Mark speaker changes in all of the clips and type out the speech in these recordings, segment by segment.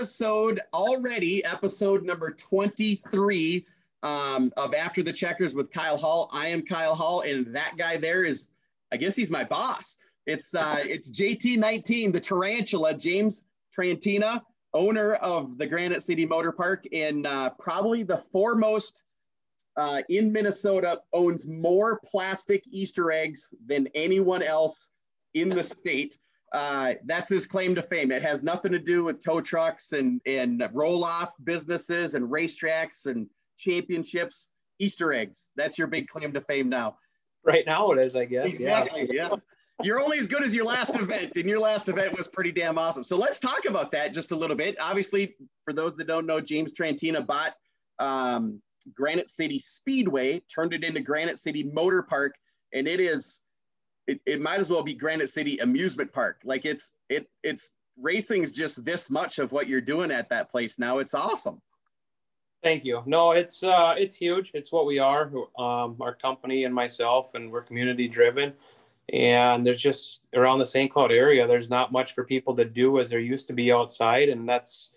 Speaker 1: episode already, episode number 23 um, of After the Checkers with Kyle Hall. I am Kyle Hall, and that guy there is, I guess he's my boss. It's uh, it's JT19, the tarantula, James Trantina, owner of the Granite City Motor Park, and uh, probably the foremost uh, in Minnesota, owns more plastic Easter eggs than anyone else in the state. Uh, that's his claim to fame. It has nothing to do with tow trucks and, and roll off businesses and racetracks and championships. Easter eggs. That's your big claim to fame now.
Speaker 2: Right now it is, I guess.
Speaker 1: Exactly. Yeah. yeah. You're only as good as your last event, and your last event was pretty damn awesome. So let's talk about that just a little bit. Obviously, for those that don't know, James Trantina bought um, Granite City Speedway, turned it into Granite City Motor Park, and it is it, it might as well be Granite City Amusement Park. Like it's it it's racing's just this much of what you're doing at that place now. It's awesome.
Speaker 2: Thank you. No, it's uh, it's huge. It's what we are, um, our company and myself, and we're community driven. And there's just around the St. Cloud area, there's not much for people to do as there used to be outside, and that's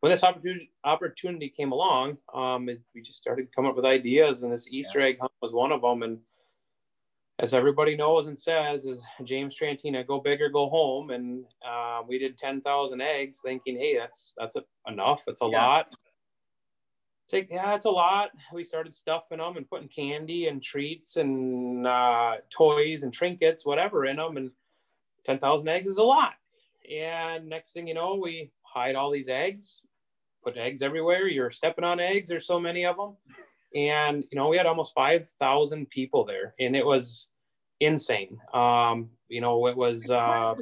Speaker 2: when this opportunity opportunity came along. Um, it, we just started coming up with ideas, and this Easter egg hunt was one of them. And as everybody knows and says, is James Trantina, go big or go home. And uh, we did 10,000 eggs thinking, hey, that's, that's a, enough. It's a yeah. lot. It's like, yeah, it's a lot. We started stuffing them and putting candy and treats and uh, toys and trinkets, whatever in them. And 10,000 eggs is a lot. And next thing you know, we hide all these eggs, put eggs everywhere. You're stepping on eggs. There's so many of them and you know we had almost 5000 people there and it was insane. Um you know it was uh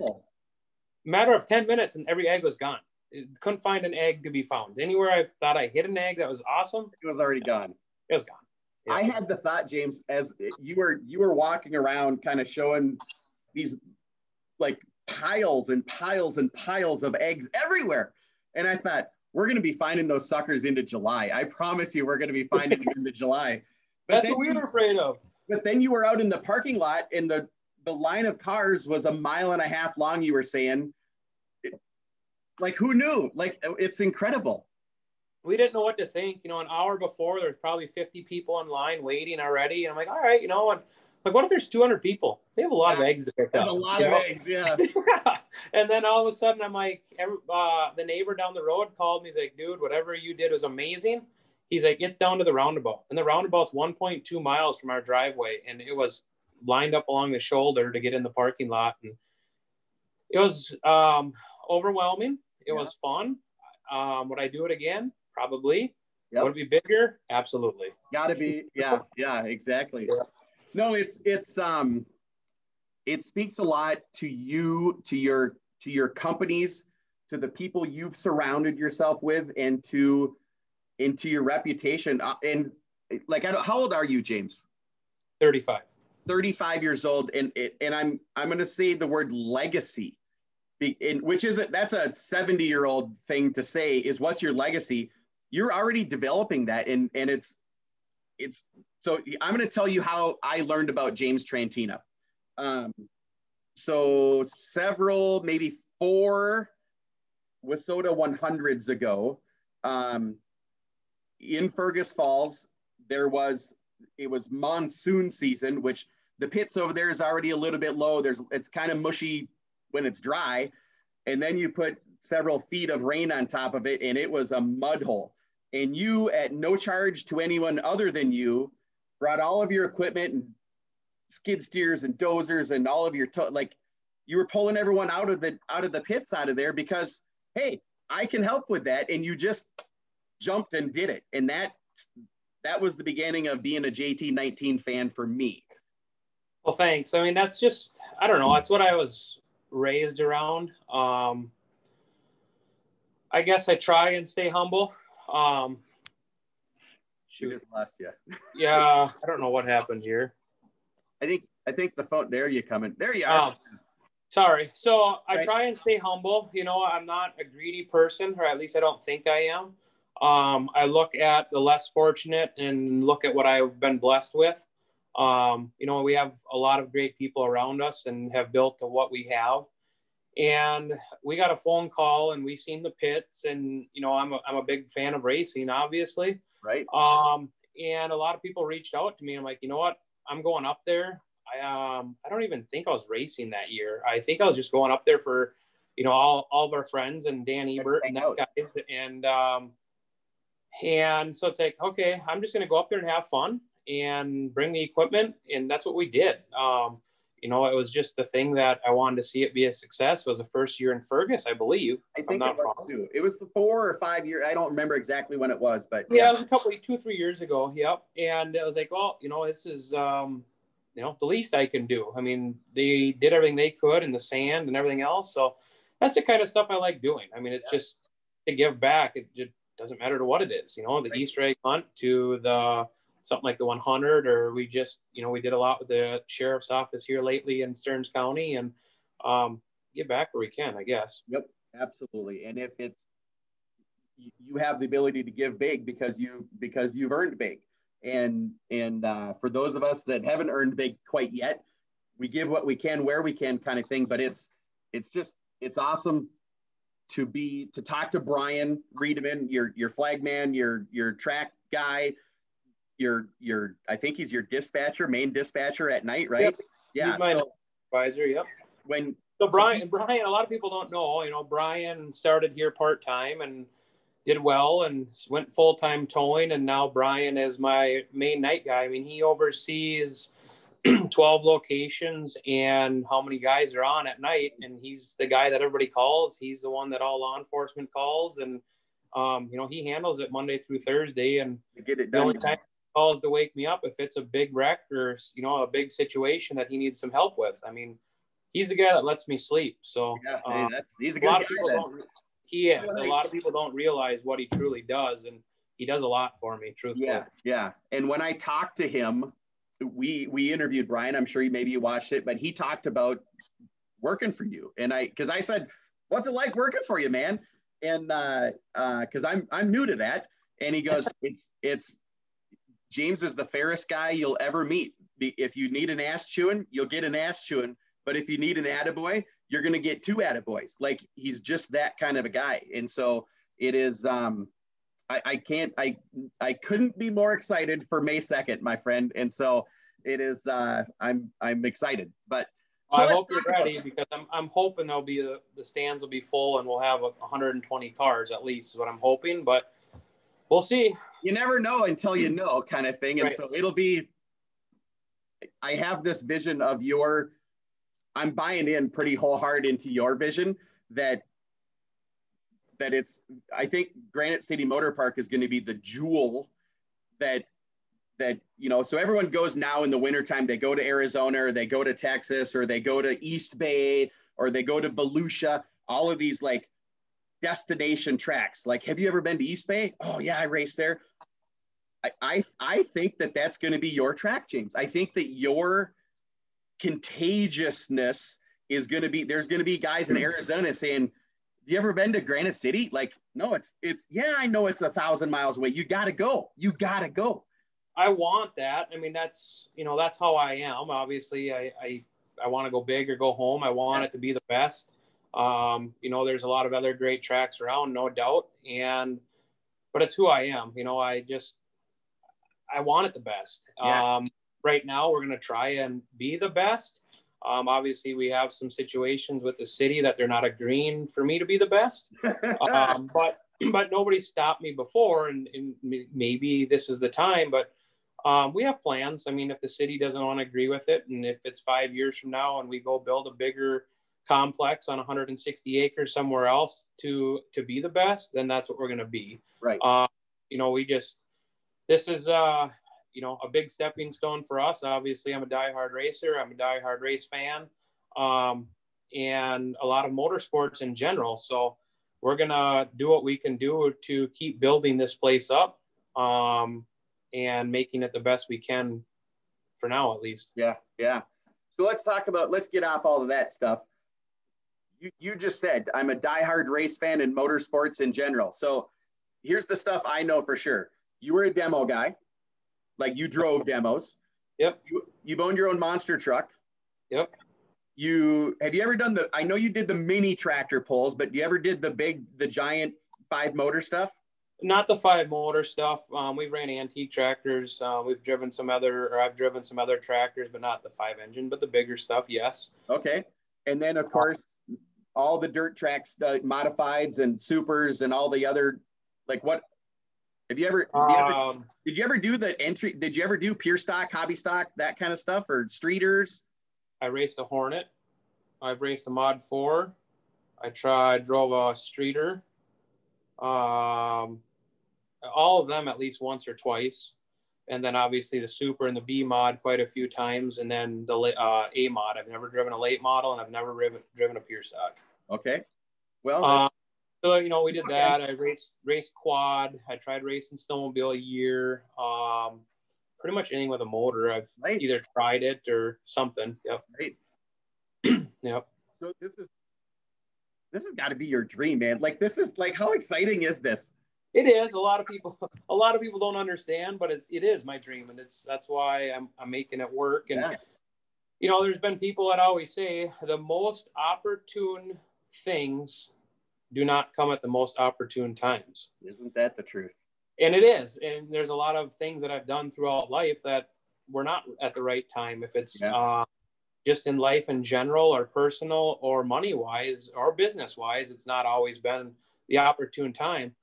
Speaker 2: matter of 10 minutes and every egg was gone. It, couldn't find an egg to be found. Anywhere i thought i hit an egg that was awesome
Speaker 1: it was already gone.
Speaker 2: it was gone.
Speaker 1: Yeah. i had the thought james as you were you were walking around kind of showing these like piles and piles and piles of eggs everywhere. And i thought we're going to be finding those suckers into July. I promise you, we're going to be finding them into July.
Speaker 2: But That's what we were afraid of.
Speaker 1: But then you were out in the parking lot, and the the line of cars was a mile and a half long. You were saying, like, who knew? Like, it's incredible.
Speaker 2: We didn't know what to think. You know, an hour before, there's probably 50 people in line waiting already, and I'm like, all right, you know, and like, what if there's 200 people? They have a lot yeah, of eggs to pick
Speaker 1: That's a lot of know? eggs, yeah.
Speaker 2: And then all of a sudden, I'm like, every, uh, the neighbor down the road called me. He's like, dude, whatever you did was amazing. He's like, it's down to the roundabout. And the roundabout's 1.2 miles from our driveway. And it was lined up along the shoulder to get in the parking lot. And it was um, overwhelming. It yeah. was fun. Um, would I do it again? Probably. Yep. Would it be bigger? Absolutely.
Speaker 1: Gotta be. Yeah. Yeah. Exactly. Yeah. No, it's it's um it speaks a lot to you, to your to your companies, to the people you've surrounded yourself with, and to into your reputation. Uh, and like, I don't, how old are you, James?
Speaker 2: Thirty-five.
Speaker 1: 35 years old, and it and I'm I'm going to say the word legacy, which isn't that's a 70 year old thing to say. Is what's your legacy? You're already developing that, and and it's it's so I'm going to tell you how I learned about James Trantina. Um, so several, maybe four WISSOTA 100s ago, um, in Fergus Falls, there was it was monsoon season, which the pits over there is already a little bit low. There's it's kind of mushy when it's dry, and then you put several feet of rain on top of it, and it was a mud hole. And you, at no charge to anyone other than you, brought all of your equipment and skid steers and dozers and all of your to- like you were pulling everyone out of the out of the pits out of there because hey i can help with that. And you just jumped and did it. And that that was the beginning of being a jt19 fan for me.
Speaker 2: Well thanks. I mean that's just i don't know. That's what i was raised around. Um i guess i try and stay humble. Um
Speaker 1: she just lost you.
Speaker 2: yeah, I don't know what happened here.
Speaker 1: I think I think the phone. There you coming. There you are. Oh,
Speaker 2: sorry. So I right. try and stay humble. You know, I'm not a greedy person, or at least I don't think I am. Um, I look at the less fortunate and look at what I've been blessed with. Um, you know, we have a lot of great people around us and have built to what we have. and we got a phone call and we seen the pits and you know I'm a, I'm a big fan of racing obviously
Speaker 1: right?
Speaker 2: Um and a lot of people reached out to me i'm like you know what? I'm going up there. I um i don't even think i was racing that year. I think i was just going up there for you know all, all of our friends and dan ebert and that guy and um and so it's like okay i'm just going to go up there and have fun and bring the equipment and that's what we did. Um you know, it was just the thing that I wanted to see it be a success. It was the first year in Fergus, I believe.
Speaker 1: I think it was too. It was the four or five year. I don't remember exactly when it was, but
Speaker 2: yeah, yeah it was a couple, two, three years ago. Yep. And it was like, well, you know, this is, um, you know, the least I can do. I mean, they did everything they could in the sand and everything else. So that's the kind of stuff I like doing. I mean, it's yeah. just to give back. It, it, doesn't matter to what it is, you know, the right. Easter egg hunt to the something like the 100 or we just you know we did a lot with the sheriff's office here lately in stearns county and um, get back where we can i guess.
Speaker 1: Yep absolutely. And if it's you have the ability to give big because you because you've earned big. And and uh, for those of us that haven't earned big quite yet we give what we can where we can kind of thing but it's it's just it's awesome to be to talk to brian Redeman, your your flag man your your track guy your your I think he's your dispatcher, main dispatcher at night, right? Yep.
Speaker 2: Yeah. He's my so advisor. Yep.
Speaker 1: When
Speaker 2: so Brian, so he, Brian, a lot of people don't know. You know, Brian started here part time and did well and went full time towing, and now Brian is my main night guy. I mean, he oversees 12 locations and how many guys are on at night, and he's the guy that everybody calls. He's the one that all law enforcement calls, and um, you know, he handles it Monday through Thursday. And
Speaker 1: get it done. The only time
Speaker 2: calls to wake me up if it's a big wreck or you know a big situation that he needs some help with. I mean, he's the guy that lets me sleep. So
Speaker 1: yeah, hey, um, he's a, a lot of
Speaker 2: people don't. He is. A lot of people don't realize what he truly does, and he does a lot for me. Truthfully.
Speaker 1: Yeah, yeah. And when I talked to him, we we interviewed Brian. I'm sure you maybe you watched it, but he talked about working for you, and I because I said, "What's it like working for you, man?" And uh, uh, because I'm I'm new to that, and he goes, "It's it's James is the fairest guy you'll ever meet. If you need an ass chewing, you'll get an ass chewing. But if you need an attaboy, you're going to get two attaboys. Like he's just that kind of a guy. And so it is, um, I, I can't, I, I couldn't be more excited for May 2nd, my friend. And so it is, uh, I'm, I'm excited, but
Speaker 2: so I hope you're ready because I'm, I'm hoping there'll be the, the stands will be full and we'll have 120 cars at least is what I'm hoping. But we'll see.
Speaker 1: You never know until you know, kind of thing. And right. so it'll be. I have this vision of your. I'm buying in pretty wholehearted into your vision that. That it's. I think Granite City Motor Park is going to be the jewel. That. That you know, so everyone goes now in the wintertime. They go to Arizona, or they go to Texas, or they go to East Bay, or they go to Volusia. All of these like destination tracks. Like, have you ever been to East Bay? Oh yeah, I raced there. I I, I think that that's going to be your track, James. I think that your contagiousness is going to be. There's going to be guys in Arizona saying, Have "You ever been to Granite City?" Like, no, it's it's yeah, I know it's a thousand miles away. You got to go. You got to go.
Speaker 2: I want that. I mean, that's you know that's how I am. Obviously, I I, I want to go big or go home. I want yeah. it to be the best. Um, you know, there's a lot of other great tracks around, no doubt. And, but it's who I am. You know, I just, I want it the best. Yeah. Um, right now, we're going to try and be the best. Um, obviously, we have some situations with the city that they're not agreeing for me to be the best. um, but but nobody stopped me before, and, and, maybe this is the time. But um, we have plans. I mean, if the city doesn't want to agree with it, and if it's five years from now and we go build a bigger complex on 160 acres somewhere else to to be the best, then that's what we're going to be.
Speaker 1: Right. Uh,
Speaker 2: you know, we just this is uh you know a big stepping stone for us. Obviously, I'm a diehard racer. I'm a diehard race fan, um, and a lot of motorsports in general. So we're gonna do what we can do to keep building this place up um, and making it the best we can for now, at least.
Speaker 1: Yeah, yeah. So let's talk about let's get off all of that stuff you, you just said I'm a diehard race fan and motorsports in general. So here's the stuff I know for sure. You were a demo guy, like you drove demos.
Speaker 2: Yep.
Speaker 1: You, you've owned your own monster truck.
Speaker 2: Yep.
Speaker 1: you have you ever done the? I know you did the mini tractor pulls, but you ever did the big, the giant five motor stuff?
Speaker 2: Not the five motor stuff. Um, we ran antique tractors. Uh, we've driven some other, or I've driven some other tractors, but not the five engine, but the bigger stuff, yes.
Speaker 1: Okay. And then of course, all the dirt tracks, the modifieds and supers and all the other, like what? Have you ever, you ever
Speaker 2: Um,
Speaker 1: did you ever do the entry? Did you ever do pure stock, hobby stock, that kind of stuff, or streeters?
Speaker 2: I raced a Hornet. I've raced a Mod 4. I tried, drove a Streeter. Um, all of them at least once or twice. And then obviously the Super and the B mod quite a few times. And then the uh, A mod. I've never driven a late model and I've never driven, driven a pure stock.
Speaker 1: Okay. Well,
Speaker 2: Um, so you know we did
Speaker 1: Okay.
Speaker 2: that. I raced raced quad. I tried racing snowmobile a year. Um, pretty much anything with a motor. I've
Speaker 1: Right.
Speaker 2: either tried it or something. Yep.
Speaker 1: Right.
Speaker 2: Yep.
Speaker 1: so this is this has got to be your dream, man. Like this is like how exciting is this?
Speaker 2: It is. A lot of people a lot of people don't understand, but it, it is my dream and it's that's why I'm I'm making it work. And
Speaker 1: Yeah.
Speaker 2: you know, there's been people that always say the most opportune things do not come at the most opportune times.
Speaker 1: Isn't that the truth?
Speaker 2: and it is and there's a lot of things that i've done throughout life that were not at the right time if it's
Speaker 1: Yeah.
Speaker 2: uh, just in life in general or personal or money wise or business wise it's not always been the opportune time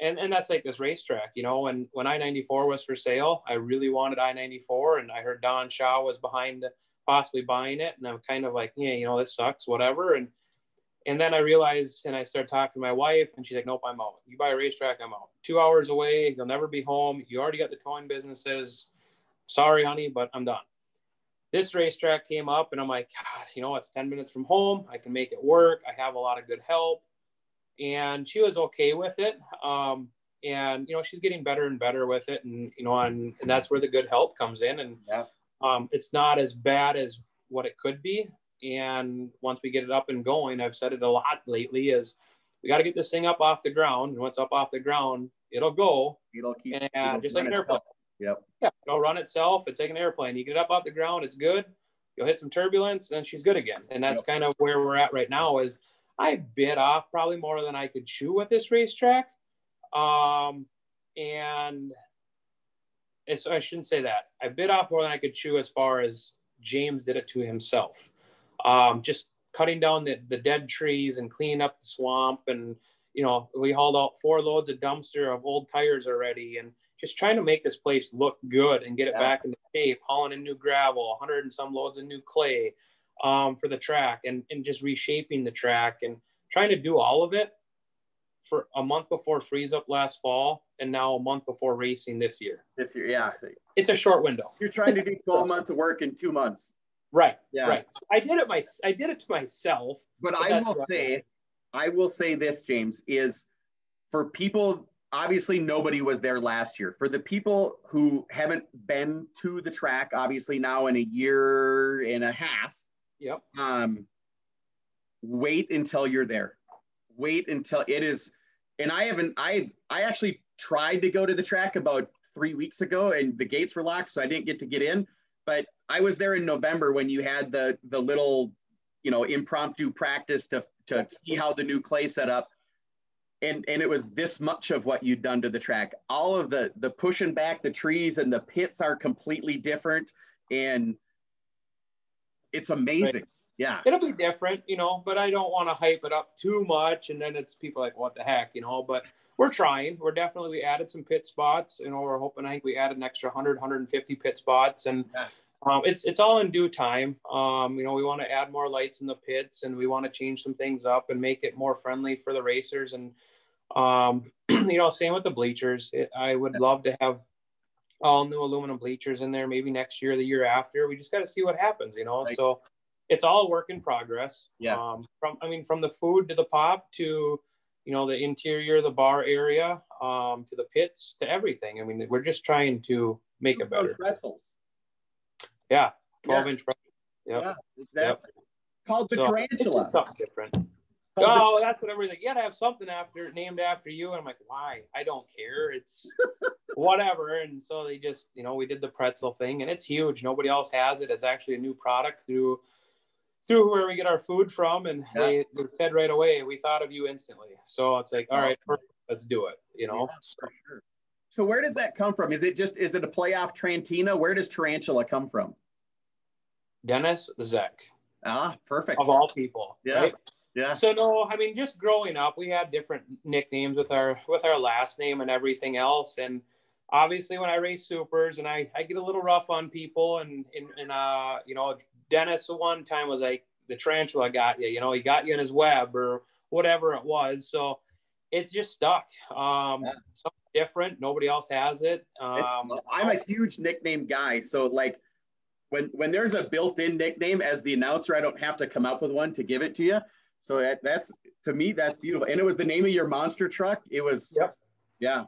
Speaker 2: and and that's like this racetrack you know when when i-94 was for sale i really wanted i-94 and i heard don shaw was behind possibly buying it and i'm kind of like yeah you know this sucks whatever and and then I realized, and I started talking to my wife, and she's like, "Nope, I'm out. You buy a racetrack, I'm out. Two hours away, you'll never be home. You already got the towing businesses. Sorry, honey, but I'm done." This racetrack came up, and I'm like, God, you know, it's 10 minutes from home. I can make it work. I have a lot of good help, and she was okay with it. Um, and you know, she's getting better and better with it, and you know, and, and that's where the good help comes in. And
Speaker 1: Yeah.
Speaker 2: um, it's not as bad as what it could be and once we get it up and going i've said it a lot lately is we got to get this thing up off the ground and once up off the ground it'll go
Speaker 1: It'll keep
Speaker 2: and
Speaker 1: it'll
Speaker 2: just like an airplane
Speaker 1: itself. Yep.
Speaker 2: yeah it'll run itself it's like an airplane you get it up off the ground it's good you'll hit some turbulence and she's good again and that's
Speaker 1: Yep.
Speaker 2: kind of where we're at right now is i bit off probably more than i could chew with this racetrack. Um and it's, i shouldn't say that. I bit off more than i could chew as far as james did it to himself. Um, just cutting down the, the dead trees and cleaning up the swamp and you know we hauled out four loads of dumpster of old tires already and just trying to make this place look good and get it
Speaker 1: Yeah.
Speaker 2: back into shape hauling in new gravel 100 and some loads of new clay um, for the track and, and just reshaping the track and trying to do all of it for a month before freeze up last fall and now a month before racing this year
Speaker 1: This year, yeah.
Speaker 2: it's a short window
Speaker 1: You're trying to do 12 months of work in two months.
Speaker 2: right
Speaker 1: Yeah.
Speaker 2: right i did it my i did it to myself
Speaker 1: But
Speaker 2: But
Speaker 1: I will say, I will say this, James, is for people, obviously nobody was there last year. For the people who haven't been to the track, obviously now in a year and a half,
Speaker 2: yep
Speaker 1: um, wait until you're there. Wait until it is. And I haven't, I, I actually tried to go to the track about three weeks ago and the gates were locked, so I didn't get to get in. But I was there in November when you had the, the little, you know, impromptu practice to, to see how the new clay set up. And, and it was this much of what you'd done to the track. All of the, the pushing back the trees and the pits are completely different. And it's amazing. Yeah.
Speaker 2: it'll be different, you know, but I don't want to hype it up too much. And then it's people like, what the heck, you know, but we're trying. We're definitely, we added some pit spots, you know, we're hoping, I think we added an extra 100, 150 pit spots. And
Speaker 1: Yeah.
Speaker 2: um, it's, it's all in due time. Um, you know, we want to add more lights in the pits and we want to change some things up and make it more friendly for the racers. And, um, you know, same with the bleachers. It, I would love to have all new aluminum bleachers in there, maybe next year, the year after. We just got to see what happens, you know.
Speaker 1: Right.
Speaker 2: So it's all a work in progress.
Speaker 1: Yeah.
Speaker 2: Um, from I mean, from the food to the pop to you know the interior, the bar area, um, to the pits to everything. I mean, we're just trying to make it better.
Speaker 1: Pretzels.
Speaker 2: Yeah, twelve
Speaker 1: Yeah.
Speaker 2: inch. Yep.
Speaker 1: Yeah, exactly. Called the
Speaker 2: So,
Speaker 1: tarantula.
Speaker 2: Something different. Oh, that's what everybody's like. You gotta have something after named after you. And I'm like, why? I don't care. It's whatever. And so they just, you know, we did the pretzel thing and it's huge. Nobody else has it. It's actually a new product through through where we get our food from, and yeah. they, they, said right away, "We thought of you instantly." So it's like, all right, let's do it. You know. Yeah, so.
Speaker 1: Sure. so where does that come from? Is it just is it a playoff Trantina? Where does Tarantula come from?
Speaker 2: Dennis Zeck.
Speaker 1: Ah, perfect.
Speaker 2: Of all people.
Speaker 1: Yeah. Right? Yeah.
Speaker 2: So no, I mean, just growing up, we had different nicknames with our with our last name and everything else, and obviously when I race supers and I, I get a little rough on people and, and, and uh, you know, Dennis one time was like, the tarantula got you, you know, he got you in his web or whatever it was. So it's just stuck. Um, yeah. something different. Nobody else has it. Um,
Speaker 1: I'm a huge nickname guy. So like when, when there's a built-in nickname as the announcer, I don't have to come up with one to give it to you. So that, that's, to me, that's beautiful. And it was the name of your monster truck. It was,
Speaker 2: yep.
Speaker 1: yeah.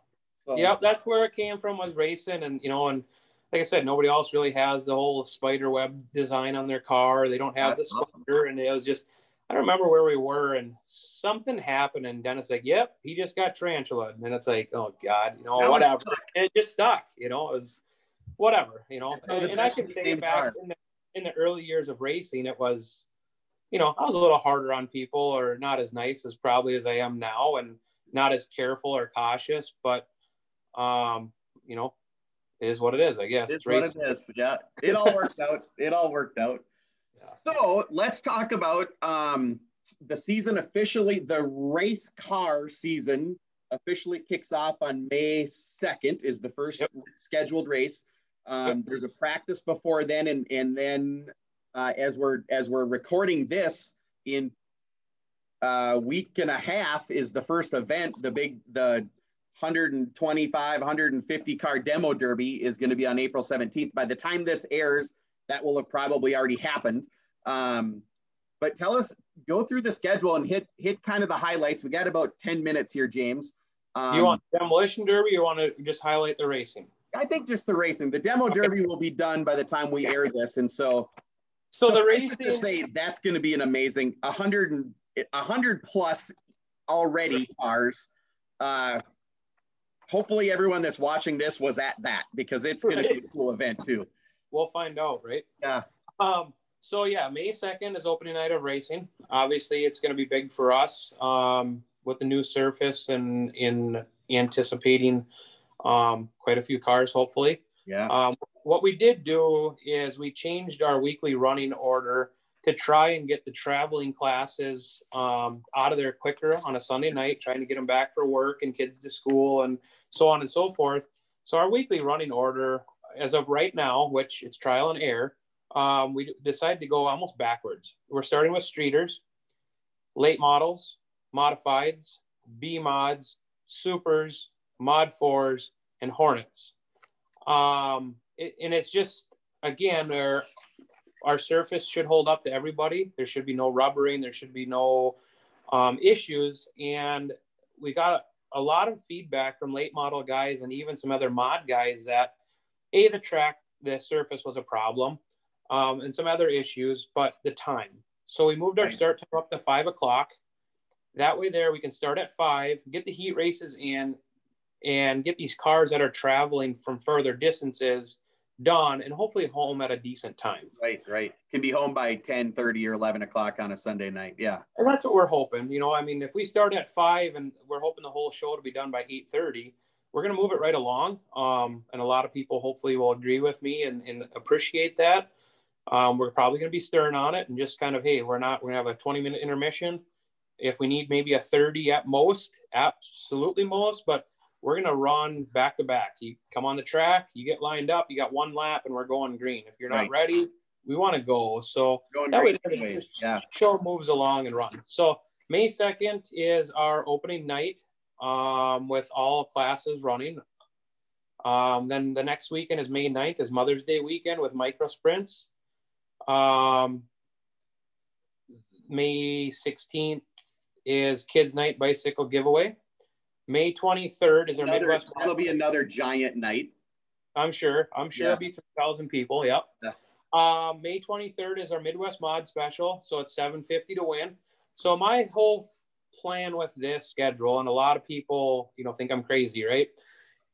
Speaker 2: So. Yep, that's where it came from was racing, and you know, and like I said, nobody else really has the whole spider web design on their car. They don't have that's the spider, awesome. and it was just. I don't remember where we were, and something happened, and Dennis like, "Yep, he just got tarantula," and then it's like, "Oh God, you know, that whatever." It just stuck, you know. It was whatever, you know. And, and I can say back in the, in the early years of racing, it was, you know, I was a little harder on people, or not as nice as probably as I am now, and not as careful or cautious, but um, you know, it is what it is, I guess.
Speaker 1: It's, it's what it is. Yeah, it all worked out. It all worked out. Yeah. So let's talk about um, the season officially. The race car season officially kicks off on May 2nd. Is the first yep. scheduled race. Um, yep. There's a practice before then, and and then uh, as we're as we're recording this in a uh, week and a half is the first event, the big the 125, 150 car demo derby is going to be on April 17th. By the time this airs, that will have probably already happened. Um, but tell us, go through the schedule and hit hit kind of the highlights. We got about 10 minutes here, James.
Speaker 2: Um, you want demolition derby? you want to just highlight the racing?
Speaker 1: I think just the racing. The demo okay. derby will be done by the time we air this, and so.
Speaker 2: So, so the racing.
Speaker 1: To say that's going to be an amazing 100 and 100 plus already cars. Uh, hopefully everyone that's watching this was at that because it's going to be a cool event too.
Speaker 2: We'll find out, right?
Speaker 1: Yeah.
Speaker 2: Um, so yeah, May 2nd is opening night of racing. Obviously it's going to be big for us um, with the new surface and in anticipating um, quite a few cars, hopefully.
Speaker 1: Yeah.
Speaker 2: Um, what we did do is we changed our weekly running order to try and get the traveling classes um, out of there quicker on a Sunday night, trying to get them back for work and kids to school and so on and so forth. So our weekly running order, as of right now, which it's trial and error, um, we decided to go almost backwards. We're starting with streeters, late models, modifieds, B mods, supers, mod fours, and hornets. Um, it, and it's just again, they're our surface should hold up to everybody. There should be no rubbering. There should be no um, issues. And we got a lot of feedback from late model guys and even some other mod guys that a the track the surface was a problem um, and some other issues, but the time. So we moved our start time up to five o'clock. That way, there we can start at five, get the heat races in, and get these cars that are traveling from further distances done and hopefully home at a decent time.
Speaker 1: Right, right. Can be home by 10, 30 or 11 o'clock on a Sunday night. Yeah.
Speaker 2: And that's what we're hoping. You know, I mean, if we start at five and we're hoping the whole show to be done by 8.30, we're going to move it right along. Um, and a lot of people hopefully will agree with me and, and appreciate that. Um, we're probably going to be stern on it and just kind of, hey, we're not, we're going to have a 20 minute intermission. If we need maybe a 30 at most, absolutely most, but we're going to run back to back. You come on the track, you get lined up, you got one lap, and we're going green. If you're not right. ready, we want to go. So
Speaker 1: going that way,
Speaker 2: yeah. show moves along and run. So May 2nd is our opening night um, with all classes running. Um, then the next weekend is May 9th is Mother's Day weekend with micro sprints. Um, May 16th is Kids Night Bicycle Giveaway. May 23rd is our
Speaker 1: another,
Speaker 2: Midwest.
Speaker 1: That'll be another giant night.
Speaker 2: I'm sure. I'm sure yeah. it'll be 3,000 people. Yep. Yeah. Uh, May 23rd is our Midwest Mod Special. So it's 750 to win. So my whole plan with this schedule, and a lot of people, you know, think I'm crazy, right?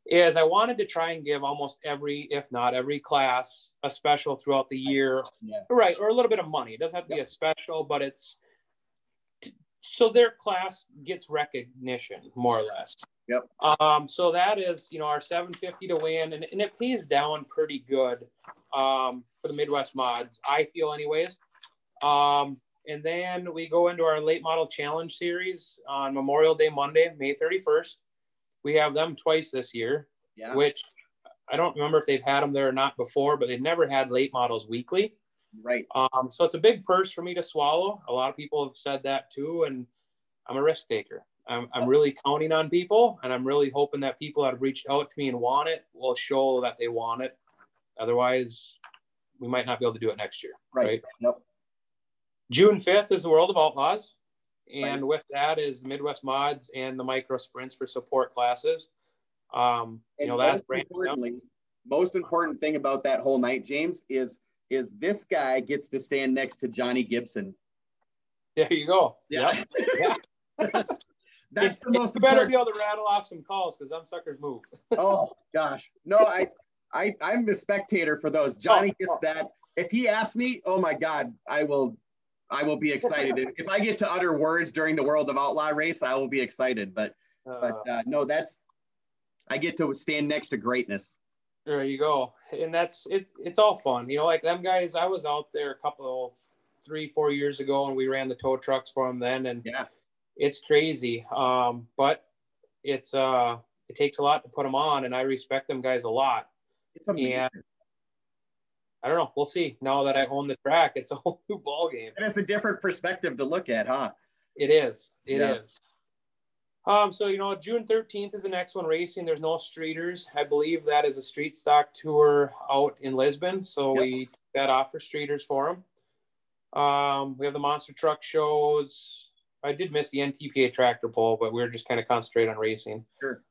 Speaker 2: is I wanted to try and give almost every, if not every class, a special throughout the year,
Speaker 1: Yeah.
Speaker 2: right? Or a little bit of money. It doesn't have to be a special, but it's so their class gets recognition more or less.
Speaker 1: Yep.
Speaker 2: Um, so that is, you know, our 750 to win, and, and it pays down pretty good um, for the Midwest mods, I feel, anyways. Um, and then we go into our late model challenge series on Memorial Day Monday, May 31st. We have them twice this year,
Speaker 1: Yeah.
Speaker 2: which I don't remember if they've had them there or not before, but they've never had late models weekly.
Speaker 1: Right.
Speaker 2: Um, so it's a big purse for me to swallow. A lot of people have said that too, and I'm a risk taker. I'm, I'm really counting on people, and I'm really hoping that people that have reached out to me and want it will show that they want it. Otherwise, we might not be able to do it next year.
Speaker 1: Right.
Speaker 2: right?
Speaker 1: Yep.
Speaker 2: June 5th is the World of Outlaws. And
Speaker 1: Right.
Speaker 2: with that is Midwest Mods and the micro sprints for support classes. Um, you know, that's
Speaker 1: most importantly, most important thing about that whole night, James, is is this guy gets to stand next to Johnny Gibson.
Speaker 2: There you go.
Speaker 1: Yeah. That's the most
Speaker 2: You better
Speaker 1: important.
Speaker 2: be able to rattle off some calls because them suckers move.
Speaker 1: Oh gosh. No, I I I'm the spectator for those. Johnny
Speaker 2: Oh,
Speaker 1: gets
Speaker 2: oh.
Speaker 1: that. If he asks me, oh my God, I will I will be excited. if I get to utter words during the World of Outlaw race, I will be excited. But
Speaker 2: Uh,
Speaker 1: but uh, no, that's I get to stand next to greatness.
Speaker 2: There you go. And that's it. It's all fun. You know, like them guys, I was out there a couple, three, four years ago and we ran the tow trucks for them then. And
Speaker 1: Yeah.
Speaker 2: it's crazy. Um, but it's, uh, it takes a lot to put them on and I respect them guys a lot.
Speaker 1: It's amazing.
Speaker 2: Yeah. I don't know. We'll see. Now that I own the track, it's a whole new ball game.
Speaker 1: And it's a different perspective to look at, huh?
Speaker 2: It is. It is. Um, so you know, June 13th is the next one racing. There's no streeters. I believe that is a street stock tour out in Lisbon. So
Speaker 1: Yep.
Speaker 2: we took that off for streeters for them. Um, we have the monster truck shows. I did miss the NTPA tractor pull, but we are just kind of concentrate on racing.
Speaker 1: Sure.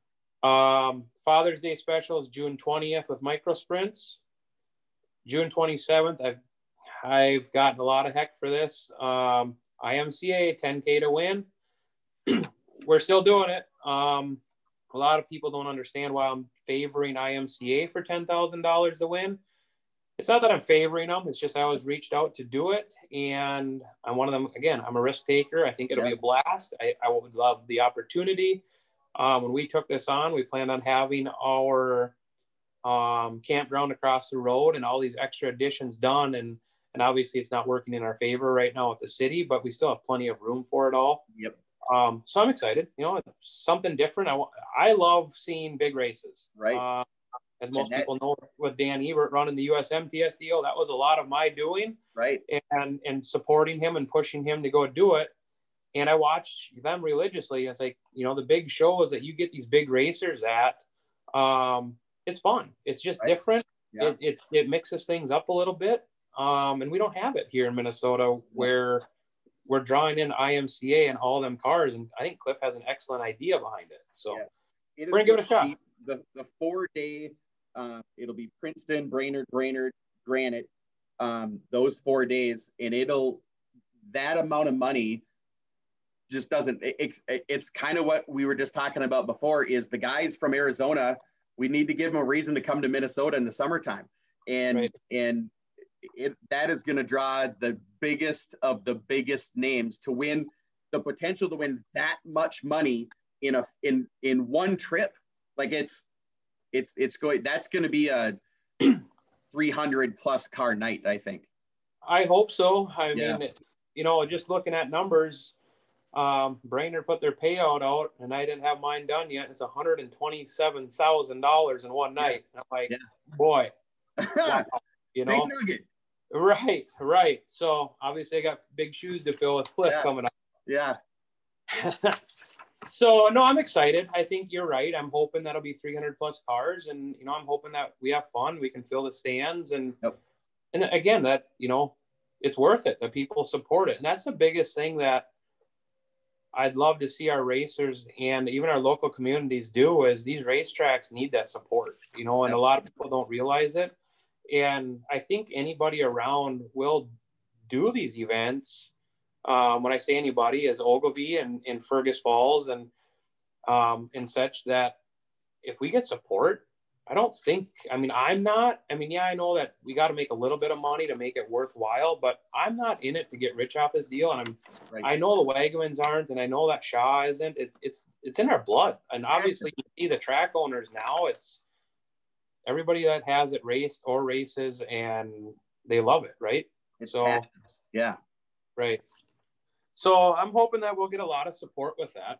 Speaker 2: Um, Father's Day special is June 20th with micro sprints. June 27th, I've I've gotten a lot of heck for this. Um, IMCA 10K to win. We're still doing it. Um, a lot of people don't understand why I'm favoring IMCA for $10,000 to win. It's not that I'm favoring them. It's just I was reached out to do it. And I'm one of them. Again, I'm a risk taker. I think it'll
Speaker 1: Yeah.
Speaker 2: be a blast. I, I would love the opportunity. Um, when we took this on, we planned on having our um, campground across the road and all these extra additions done. And and obviously, it's not working in our favor right now with the city, but we still have plenty of room for it all.
Speaker 1: Yep.
Speaker 2: Um, so I'm excited. You know, something different. I I love seeing big races.
Speaker 1: Right.
Speaker 2: Uh, as most
Speaker 1: that-
Speaker 2: people know, with Dan Ebert running the USMTS deal, that was a lot of my doing
Speaker 1: Right.
Speaker 2: and and supporting him and pushing him to go do it. And I watch them religiously. It's like you know the big shows that you get these big racers at. Um, it's fun. It's just
Speaker 1: Right.
Speaker 2: different.
Speaker 1: Yeah.
Speaker 2: It, it it mixes things up a little bit. Um, and we don't have it here in Minnesota where we're drawing in IMCA and all them cars. And I think Cliff has an excellent idea behind it. So
Speaker 1: Yeah. It
Speaker 2: We're gonna give it a shot.
Speaker 1: The, the four day, uh, it'll be Princeton, Brainerd, Brainerd, Granite, um, those four days, and it'll that amount of money just doesn't. it- It's it's kind of what we were just talking about before. Is the guys from Arizona? We need to give them a reason to come to Minnesota in the summertime, and
Speaker 2: Right.
Speaker 1: and it that is going to draw the biggest of the biggest names to win the potential to win that much money in a in in one trip like it's it's it's going that's going to be a 300 plus car night i think
Speaker 2: I hope so. I
Speaker 1: Yeah.
Speaker 2: mean, you know, just looking at numbers, um, Brainerd put their payout out, and I didn't have mine done yet. It's one hundred and twenty-seven thousand dollars in one night. And I'm like,
Speaker 1: Yeah.
Speaker 2: boy, wow, you
Speaker 1: big
Speaker 2: know,
Speaker 1: nugget
Speaker 2: right, right. So obviously, I got big shoes to fill with Cliff
Speaker 1: Yeah.
Speaker 2: coming up. yeah so no, I'm excited. I think you're right. I'm hoping that'll be 300 plus cars, and you know, I'm hoping that we have fun. We can fill the stands, and
Speaker 1: Yep.
Speaker 2: and again, that you know, it's worth it that people support it, and that's the biggest thing that I'd love to see our racers and even our local communities do is these racetracks need that support, you know, and a lot of people don't realize it. And I think anybody around will do these events. Um, when I say anybody, is Ogilvie and, and Fergus Falls and um, and such that if we get support, I don't think, I mean, I'm not, I mean, yeah, I know that we got to make a little bit of money to make it worthwhile, but I'm not in it to get rich off this deal. And I'm, right. I know the Wagomans aren't, and I know that Shaw isn't. It, it's, it's in our blood. And obviously, you see the track owners now, it's everybody that has it raced or races and they love it, right?
Speaker 1: It's so, passion. yeah.
Speaker 2: Right. So I'm hoping that we'll get a lot of support with that.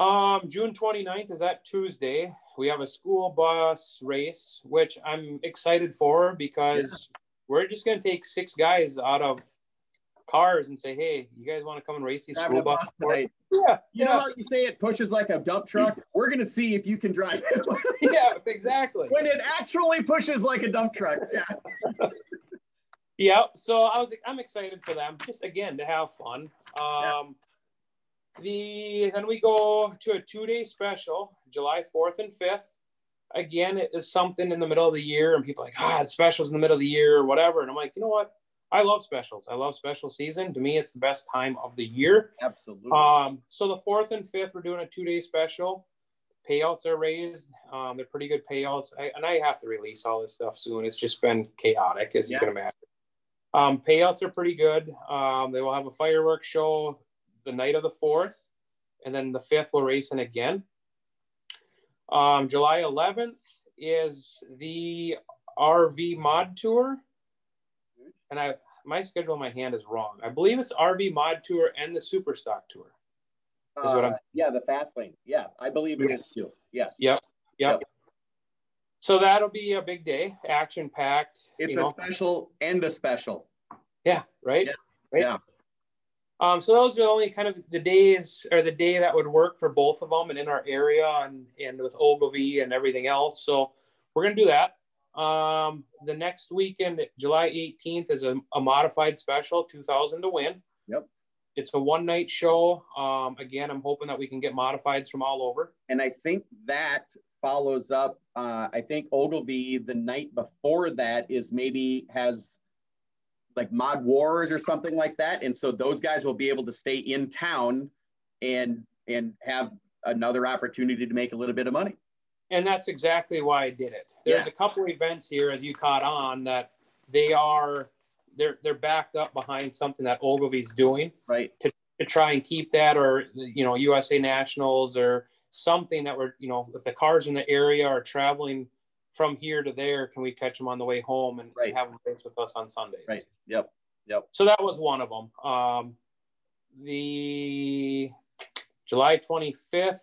Speaker 2: Um, June 29th is that Tuesday. We have a school bus race, which I'm excited for because yeah. we're just going to take six guys out of cars and say, "Hey, you guys want to come and race these school bus
Speaker 1: tonight?" Yeah, you yeah. know how you say it pushes like a dump truck. We're going to see if you can drive it.
Speaker 2: yeah, exactly.
Speaker 1: When it actually pushes like a dump truck. Yeah.
Speaker 2: yeah. So I was, I'm excited for them, just again to have fun. Um, yeah the then we go to a two day special, July 4th and 5th. Again, it is something in the middle of the year, and people are like, ah, the specials in the middle of the year or whatever. And I'm like, you know what? I love specials. I love special season. To me, it's the best time of the year.
Speaker 1: Absolutely.
Speaker 2: Um, so the fourth and fifth, we're doing a two day special. Payouts are raised. Um, they're pretty good payouts. I, and I have to release all this stuff soon. It's just been chaotic, as yeah. you can imagine. Um, payouts are pretty good. Um, they will have a fireworks show the night of the 4th, and then the 5th we're racing again. Um, July 11th is the RV Mod Tour, and I my schedule in my hand is wrong. I believe it's RV Mod Tour and the Superstock Tour.
Speaker 1: Is uh, what I'm. Yeah, the fast lane. Yeah, I believe it is too. Yes.
Speaker 2: Yep. Yep. yep. So that'll be a big day, action packed.
Speaker 1: It's a know. special and a special.
Speaker 2: Yeah. Right.
Speaker 1: Yeah.
Speaker 2: Right?
Speaker 1: yeah.
Speaker 2: Um, so those are only kind of the days or the day that would work for both of them and in our area and, and with Ogilvie and everything else. So we're going to do that. Um, the next weekend, July 18th, is a, a, modified special, 2000 to win.
Speaker 1: Yep.
Speaker 2: It's a one night show. Um, again, I'm hoping that we can get modifieds from all over.
Speaker 1: And I think that follows up. Uh, I think Ogilvie the night before that is maybe has like mod wars or something like that and so those guys will be able to stay in town and and have another opportunity to make a little bit of money
Speaker 2: and that's exactly why i did it there's yeah. a couple events here as you caught on that they are they're they're backed up behind something that ogilvie's doing
Speaker 1: right
Speaker 2: to, to try and keep that or you know usa nationals or something that we're you know if the cars in the area are traveling from here to there, can we catch them on the way home and
Speaker 1: right.
Speaker 2: have them race with us on Sundays?
Speaker 1: Right. Yep. Yep.
Speaker 2: So that was one of them. Um, the July 25th, I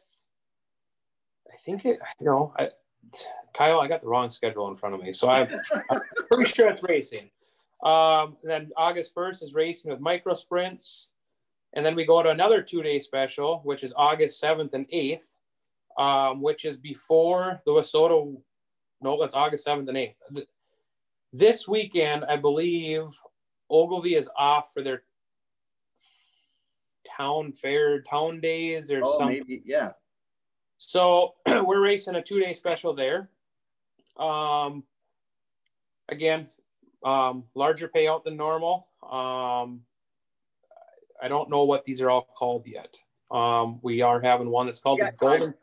Speaker 2: think it, you know, I, Kyle, I got the wrong schedule in front of me. So I'm, I'm pretty sure it's racing. Um, then August 1st is racing with micro sprints. And then we go to another two day special, which is August 7th and 8th, um, which is before the WISSOTA no, that's August 7th and 8th. This weekend, I believe Ogilvie is off for their town fair, town days or oh, something. Maybe,
Speaker 1: yeah.
Speaker 2: So we're racing a two day special there. Um, again, um, larger payout than normal. Um, I don't know what these are all called yet. Um, we are having one that's called the Golden.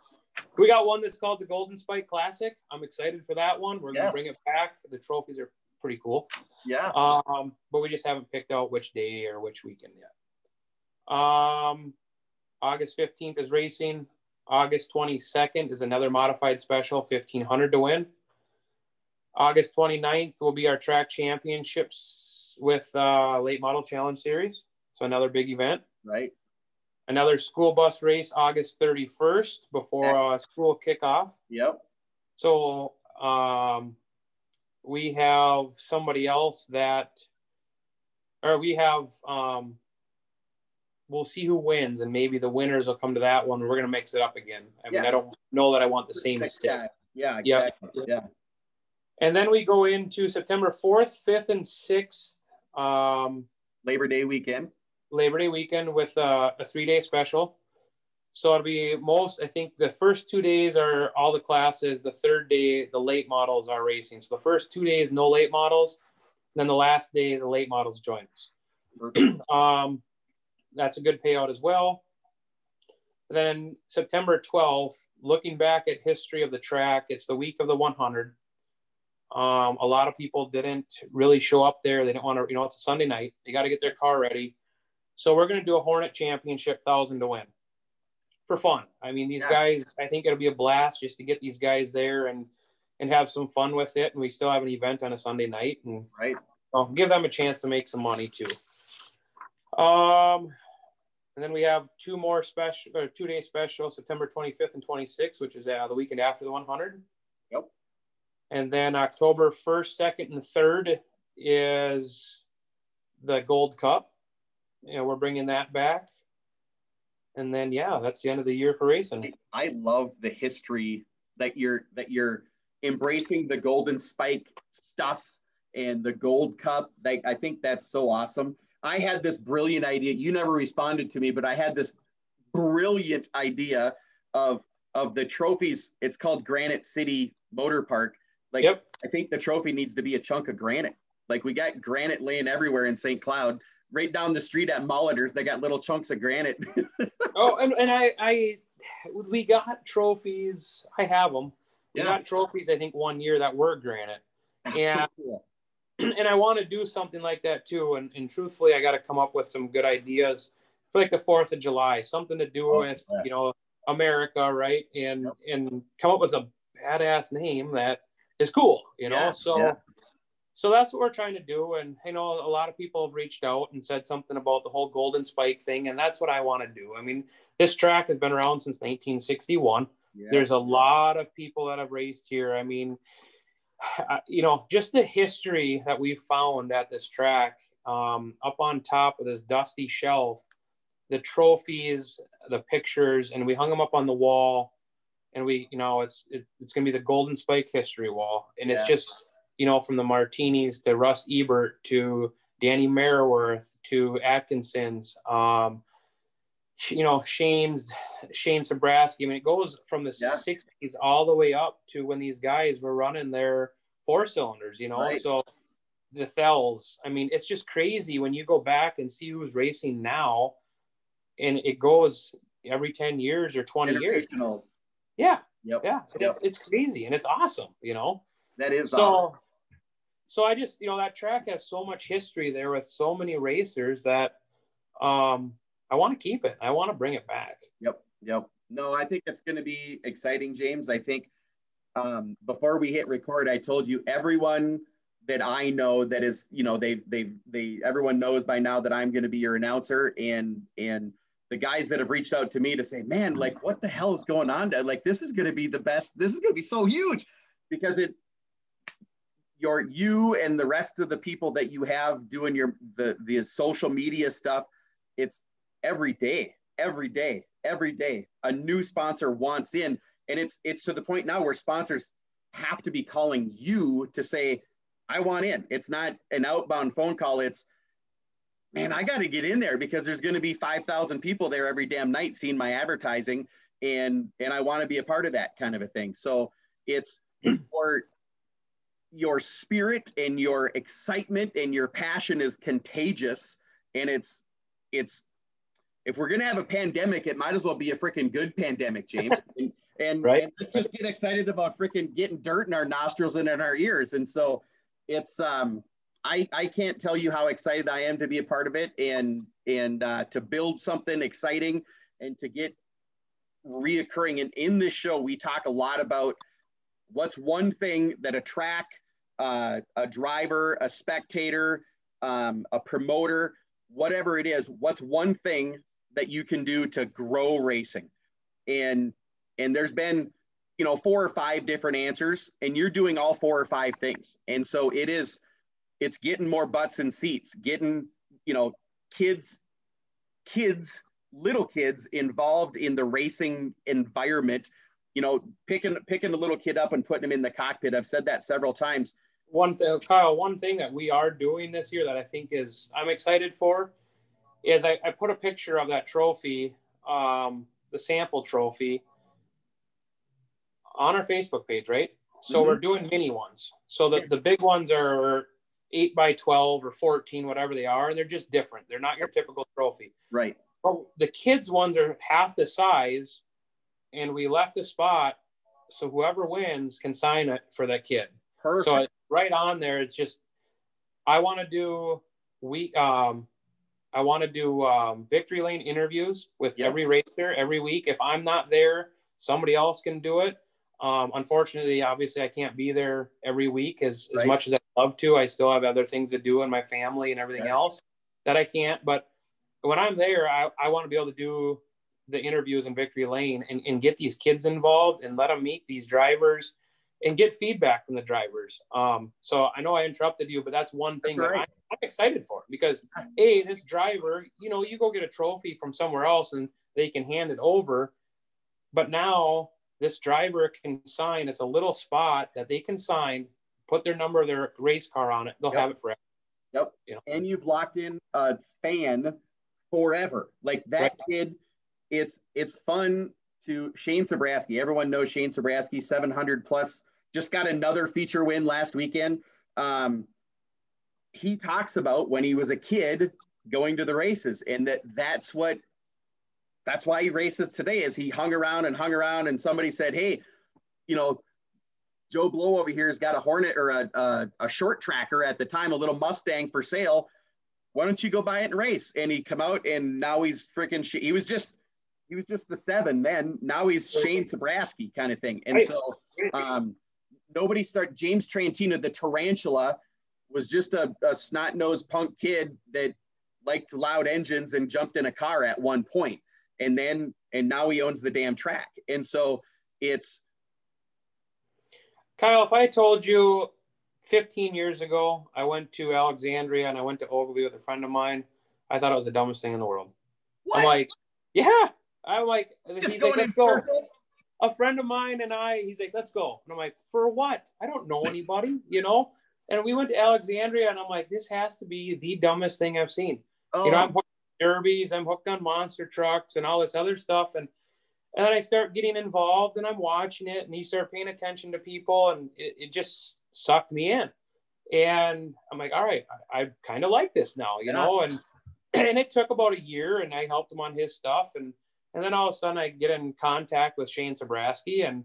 Speaker 2: We got one that's called the Golden Spike Classic. I'm excited for that one. We're yes. gonna bring it back. The trophies are pretty cool.
Speaker 1: Yeah.
Speaker 2: Um, but we just haven't picked out which day or which weekend yet. Um, August 15th is racing. August 22nd is another modified special, 1500 to win. August 29th will be our track championships with uh, late model challenge series. So another big event.
Speaker 1: Right
Speaker 2: another school bus race August 31st before uh, school kickoff.
Speaker 1: Yep.
Speaker 2: So um, we have somebody else that, or we have, um, we'll see who wins, and maybe the winners will come to that one. We're going to mix it up again. I mean, yeah. I don't know that I want the same stick.
Speaker 1: Yeah, exactly. Yep. Yeah.
Speaker 2: And then we go into September 4th, 5th, and 6th. Um,
Speaker 1: Labor Day weekend.
Speaker 2: Labor Day weekend with uh, a three day special. So it'll be most, I think the first two days are all the classes. The third day, the late models are racing. So the first two days, no late models. then the last day, the late models join us. um, that's a good payout as well. Then September 12th, looking back at history of the track, it's the week of the 100. Um, a lot of people didn't really show up there. They didn't want to, you know, it's a Sunday night. They got to get their car ready. So we're going to do a Hornet Championship thousand to win for fun. I mean, these yeah. guys, I think it'll be a blast just to get these guys there and and have some fun with it. And we still have an event on a Sunday night, and
Speaker 1: right,
Speaker 2: well, give them a chance to make some money too. Um, and then we have two more special, or two day special, September 25th and 26th, which is uh, the weekend after the 100.
Speaker 1: Yep.
Speaker 2: And then October 1st, 2nd, and 3rd is the Gold Cup. You know, we're bringing that back. And then, yeah, that's the end of the year for racing.
Speaker 1: I love the history that you're that you're embracing the Golden Spike stuff and the Gold Cup. Like, I think that's so awesome. I had this brilliant idea. You never responded to me, but I had this brilliant idea of of the trophies. It's called Granite City Motor Park. Like, yep. I think the trophy needs to be a chunk of granite. Like, we got granite laying everywhere in St. Cloud. Right down the street at Molitor's, they got little chunks of granite.
Speaker 2: oh, and, and I, I, we got trophies. I have them. We yeah. got trophies. I think one year that were granite. That's and so cool. and I want to do something like that too. And, and truthfully, I got to come up with some good ideas for like the Fourth of July, something to do oh, with yeah. you know America, right? And yep. and come up with a badass name that is cool, you know. Yeah, so yeah. so that's what we're trying to do. And you know, a lot of people have reached out and said something about the whole Golden Spike thing, and that's what I want to do. I mean, this track has been around since 1961. There's a lot of people that have raced here. I mean, you know, just the history that we found at this track, um, up on top of this dusty shelf, the trophies, the pictures, and we hung them up on the wall. And we, you know, it's it, it's gonna be the Golden Spike history wall, and yeah. it's just, you know, from the Martinis to Russ Ebert to Danny Maraworth to Atkinson's, um, you know, Shane's Shane Sabraski. I mean, it goes from the yeah. 60s all the way up to when these guys were running their four cylinders, you know. Right. So the Fells, I mean, it's just crazy when you go back and see who's racing now, and it goes every 10 years or 20 years. Yeah. Yep. Yeah. Yep. It's, it's crazy and it's awesome, you know.
Speaker 1: That is
Speaker 2: so. Awesome. So I just, you know, that track has so much history there with so many racers that um I want to keep it. I want to bring it back.
Speaker 1: Yep. Yep. No, I think it's going to be exciting, James. I think um, before we hit record, I told you everyone that I know that is, you know, they they they everyone knows by now that I'm going to be your announcer, and and the guys that have reached out to me to say, man, like what the hell is going on? Like this is going to be the best. This is going to be so huge because it your you and the rest of the people that you have doing your the the social media stuff. It's every day, every day, every day, a new sponsor wants in. And it's it's to the point now where sponsors have to be calling you to say, I want in. It's not an outbound phone call. It's, man, I got to get in there because there's going to be 5,000 people there every damn night seeing my advertising. And, and I want to be a part of that kind of a thing. So it's hmm. for your spirit and your excitement and your passion is contagious. And it's, it's if we're gonna have a pandemic, it might as well be a freaking good pandemic, James. and, and, right. and let's just get excited about freaking getting dirt in our nostrils and in our ears. And so it's um I I can't tell you how excited I am to be a part of it and and uh, to build something exciting and to get reoccurring. And in this show, we talk a lot about what's one thing that a track, uh, a driver, a spectator, um, a promoter, whatever it is, what's one thing that you can do to grow racing. And and there's been you know four or five different answers and you're doing all four or five things. And so it is it's getting more butts and seats getting you know kids kids little kids involved in the racing environment. You know picking picking a little kid up and putting him in the cockpit. I've said that several times.
Speaker 2: One thing kyle one thing that we are doing this year that i think is i'm excited for is I, I put a picture of that trophy, um, the sample trophy, on our Facebook page, right? So mm-hmm. we're doing mini ones. So the, the big ones are eight by 12 or 14, whatever they are, and they're just different. They're not your typical trophy.
Speaker 1: Right.
Speaker 2: Well, the kids ones are half the size, and we left a spot so whoever wins can sign it for that kid.
Speaker 1: Perfect.
Speaker 2: So right on there, it's just I want to do we um I want to do um, victory lane interviews with yep. every racer every week. If I'm not there, somebody else can do it. Um, unfortunately, obviously, I can't be there every week as, right. as much as I'd love to. I still have other things to do in my family and everything else that I can't. But when I'm there, I, I want to be able to do the interviews in Victory Lane and, and get these kids involved and let them meet these drivers and get feedback from the drivers. Um, so I know I interrupted you, but that's one thing that's that right. I, am excited for because a this driver, you know, you go get a trophy from somewhere else and they can hand it over, but now this driver can sign. It's a little spot that they can sign, put their number their race car on it. They'll yep. have it forever.
Speaker 1: Yep. You know? And you've locked in a fan forever. Like that right. kid, it's it's fun to Shane Sabraski. Everyone knows Shane Sabraski, 700 plus, just got another feature win last weekend. Um, he talks about when he was a kid going to the races and that that's what that's why he races today is he hung around and hung around and somebody said hey you know joe blow over here has got a hornet or a, a, a short tracker at the time a little mustang for sale why don't you go buy it and race and he come out and now he's freaking he was just he was just the seven then. Now he's Shane Sabraski kind of thing. And so um, nobody started. James Trantina, the tarantula, was just a, a snot nosed punk kid that liked loud engines and jumped in a car at one point. And then, and now he owns the damn track. And so it's.
Speaker 2: Kyle, if I told you 15 years ago, I went to Alexandria and I went to Ogilvie with a friend of mine, I thought it was the dumbest thing in the world. What? I'm like, yeah, I'm like,
Speaker 1: just going like, in circles.
Speaker 2: A friend of mine and I, he's like, let's go. And I'm like, for what? I don't know anybody, you know? And we went to Alexandria and I'm like, this has to be the dumbest thing I've seen. Oh. You know, I'm oh. hooked on derbies, I'm hooked on monster trucks and all this other stuff. And and then I start getting involved and I'm watching it and you start paying attention to people and it, it just sucked me in. And I'm like, all right, I, I kind of like this now, you yeah. know? And and it took about a year and I helped him on his stuff and and then all of a sudden, I get in contact with Shane Sabraski, and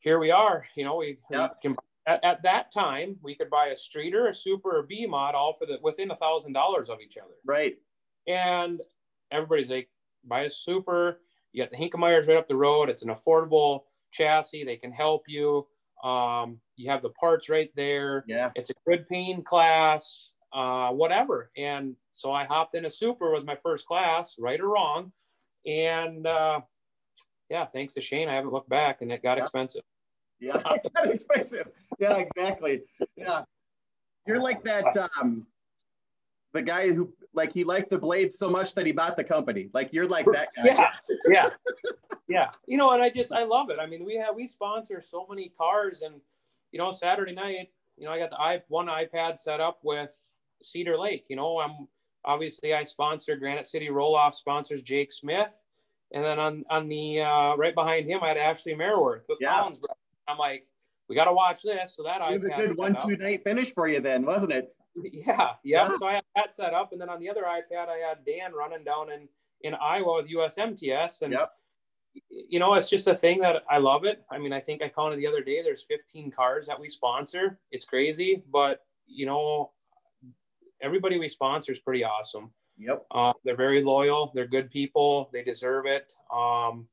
Speaker 2: here we are. You know, we, we can at, at, that time we could buy a streeter, a super, a B mod, all for the within a thousand dollars of each other.
Speaker 1: Right.
Speaker 2: And everybody's like, buy a super. You got the Hinkemeyers right up the road. It's an affordable chassis. They can help you. Um, you have the parts right there.
Speaker 1: Yeah.
Speaker 2: It's a good pain class, uh, whatever. And so I hopped in a super was my first class, right or wrong. And uh, yeah, thanks to Shane, I haven't looked back, and it got
Speaker 1: yeah.
Speaker 2: expensive.
Speaker 1: Yeah, it got expensive. Yeah, exactly. Yeah, you're like that. Um, the guy who like he liked the blades so much that he bought the company. Like you're like that guy.
Speaker 2: Yeah, yeah, yeah. You know, and I just I love it. I mean, we have we sponsor so many cars, and you know, Saturday night, you know, I got the i one iPad set up with Cedar Lake. You know, I'm obviously I sponsor Granite City Roll Off sponsors Jake Smith, and then on on the uh, right behind him I had Ashley Merriworth with yeah. Collins. I'm like, we got to watch this. So that
Speaker 1: it was a good one two night finish for you then, wasn't it?
Speaker 2: Yeah, yeah. So I had that set up, and then on the other iPad I had Dan running down in in Iowa with USMTS, and.
Speaker 1: Yep.
Speaker 2: You know, it's just a thing that I love it. I mean, I think I counted the other day. There's 15 cars that we sponsor. It's crazy, but you know, everybody we sponsor is pretty awesome.
Speaker 1: Yep.
Speaker 2: Uh, they're very loyal. They're good people. They deserve it. Um,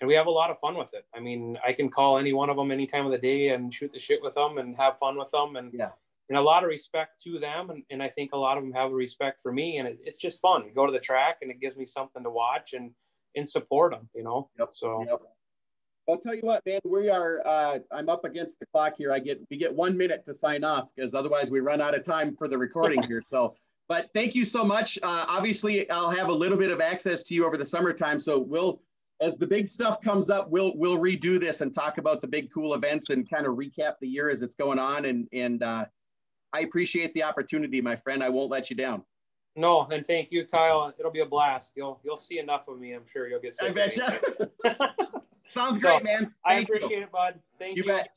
Speaker 2: and we have a lot of fun with it. I mean, I can call any one of them any time of the day and shoot the shit with them and have fun with them. And
Speaker 1: yeah,
Speaker 2: and a lot of respect to them. And, and I think a lot of them have a respect for me. And it, it's just fun. Go to the track and it gives me something to watch and and support them. You know.
Speaker 1: Yep.
Speaker 2: So.
Speaker 1: Yep. I'll tell you what, man. We are. Uh, I'm up against the clock here. I get we get one minute to sign off because otherwise we run out of time for the recording here. So but thank you so much. Uh, obviously, I'll have a little bit of access to you over the summertime. So we'll, as the big stuff comes up, we'll we'll redo this and talk about the big cool events and kind of recap the year as it's going on. And and uh, I appreciate the opportunity, my friend. I won't let you down.
Speaker 2: No, and thank you, Kyle. It'll be a blast. You'll you'll see enough of me. I'm sure you'll get.
Speaker 1: I bet you. Sounds so, great, man.
Speaker 2: Thank I appreciate you. it, bud. Thank you.
Speaker 1: You bet.